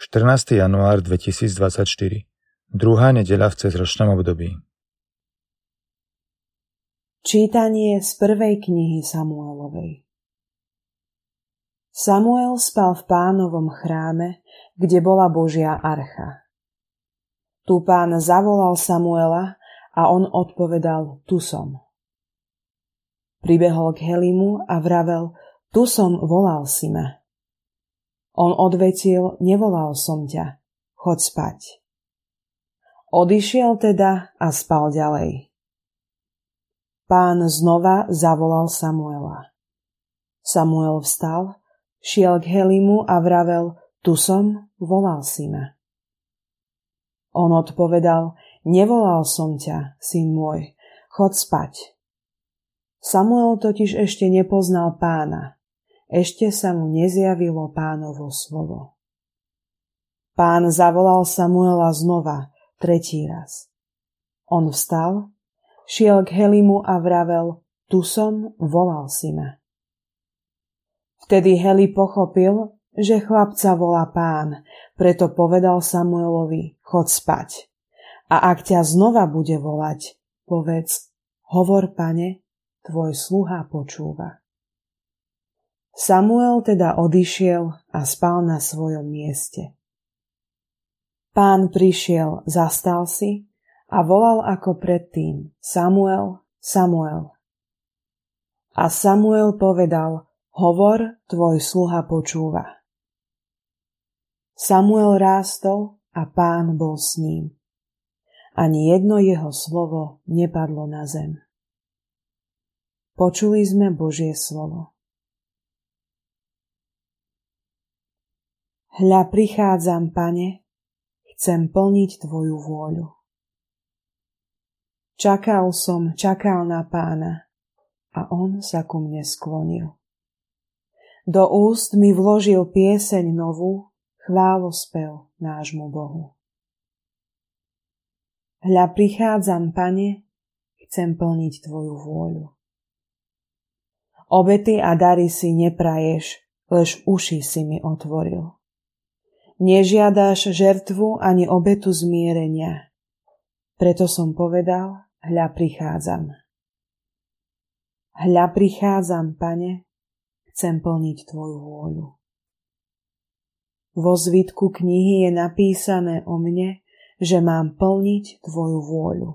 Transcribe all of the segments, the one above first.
14. január 2024. Druhá nedeľa v cezročnom období. Čítanie z prvej knihy Samuelovej Samuel spal v pánovom chráme, kde bola Božia archa. Tu pán zavolal Samuela a on odpovedal, tu som. Pribehol k Helimu a vravel, tu som, volal si ma. On odvetil, nevolal som ťa, choď spať. Odišiel teda a spal ďalej. Pán znova zavolal Samuela. Samuel vstal, šiel k Helimu a vravel, tu som, volal si ma. On odpovedal, nevolal som ťa, syn môj, chod spať. Samuel totiž ešte nepoznal pána, ešte sa mu nezjavilo pánovo slovo. Pán zavolal Samuela znova, tretí raz. On vstal, šiel k Helimu a vravel, tu som, volal si ma. Vtedy Heli pochopil, že chlapca volá pán, preto povedal Samuelovi, chod spať. A ak ťa znova bude volať, povedz, hovor pane, tvoj sluha počúva. Samuel teda odišiel a spal na svojom mieste. Pán prišiel, zastal si a volal ako predtým Samuel, Samuel. A Samuel povedal, hovor, tvoj sluha počúva. Samuel rástol a pán bol s ním. Ani jedno jeho slovo nepadlo na zem. Počuli sme Božie slovo. Hľa prichádzam, pane, chcem plniť tvoju vôľu. Čakal som, čakal na pána a on sa ku mne sklonil. Do úst mi vložil pieseň novú, chválospev nášmu Bohu. Hľa prichádzam, pane, chcem plniť tvoju vôľu. Obety a dary si nepraješ, lež uši si mi otvoril. Nežiadaš žertvu ani obetu zmierenia. Preto som povedal, hľa prichádzam. Hľa prichádzam, pane, chcem plniť tvoju vôľu. Vo zvitku knihy je napísané o mne, že mám plniť tvoju vôľu.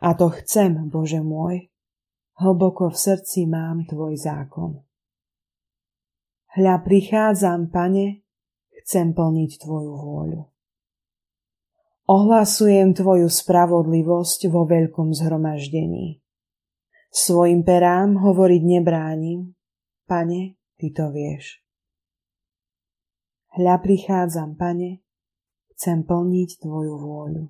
A to chcem, Bože môj, hlboko v srdci mám tvoj zákon. Hľa prichádzam, pane, chcem plniť Tvoju vôľu. Ohlasujem Tvoju spravodlivosť vo veľkom zhromaždení. Svojim perám hovoriť nebránim, Pane, Ty to vieš. Hľa prichádzam, Pane, chcem plniť Tvoju vôľu.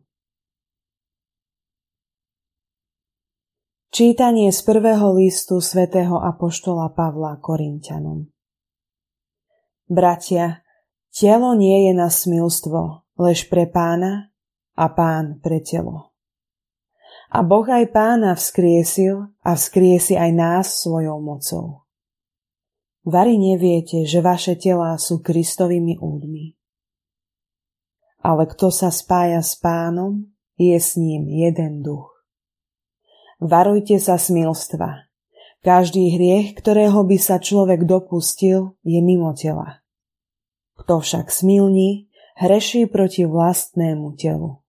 Čítanie z prvého listu svätého Apoštola Pavla Korintianom Bratia, Telo nie je na smilstvo, lež pre pána a pán pre telo. A Boh aj pána vzkriesil a vzkriesi aj nás svojou mocou. Vary neviete, že vaše telá sú Kristovými údmi. Ale kto sa spája s pánom, je s ním jeden duch. Varujte sa smilstva. Každý hriech, ktorého by sa človek dopustil, je mimo tela kto však smilní, hreší proti vlastnému telu.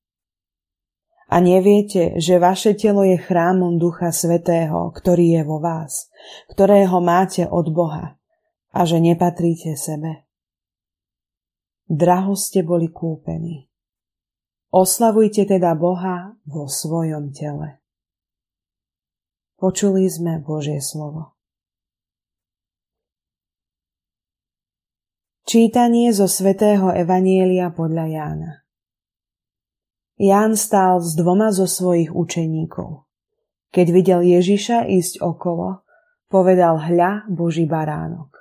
A neviete, že vaše telo je chrámom Ducha Svetého, ktorý je vo vás, ktorého máte od Boha a že nepatríte sebe. Draho ste boli kúpení. Oslavujte teda Boha vo svojom tele. Počuli sme Božie slovo. Čítanie zo svätého Evanielia podľa Jána Ján stál s dvoma zo svojich učeníkov. Keď videl Ježiša ísť okolo, povedal hľa Boží baránok.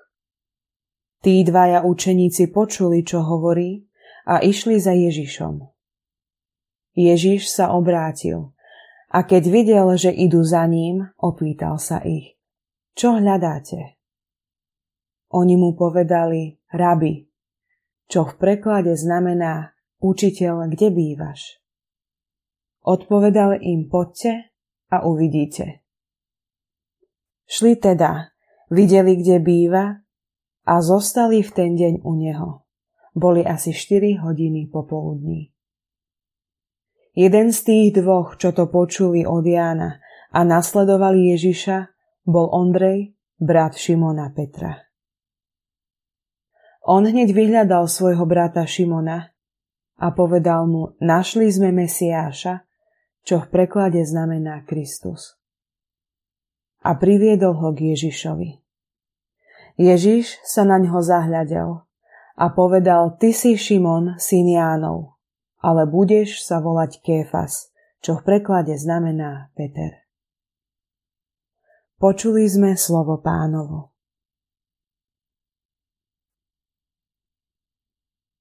Tí dvaja učeníci počuli, čo hovorí a išli za Ježišom. Ježiš sa obrátil a keď videl, že idú za ním, opýtal sa ich. Čo hľadáte? Oni mu povedali, rabi, čo v preklade znamená učiteľ, kde bývaš. Odpovedal im poďte a uvidíte. Šli teda, videli, kde býva a zostali v ten deň u neho. Boli asi 4 hodiny popoludní. Jeden z tých dvoch, čo to počuli od Jána a nasledovali Ježiša, bol Ondrej, brat Šimona Petra. On hneď vyhľadal svojho brata Šimona a povedal mu, našli sme Mesiáša, čo v preklade znamená Kristus. A priviedol ho k Ježišovi. Ježiš sa na ňo zahľadel a povedal, ty si Šimon, syn Jánov, ale budeš sa volať Kéfas, čo v preklade znamená Peter. Počuli sme slovo pánovo.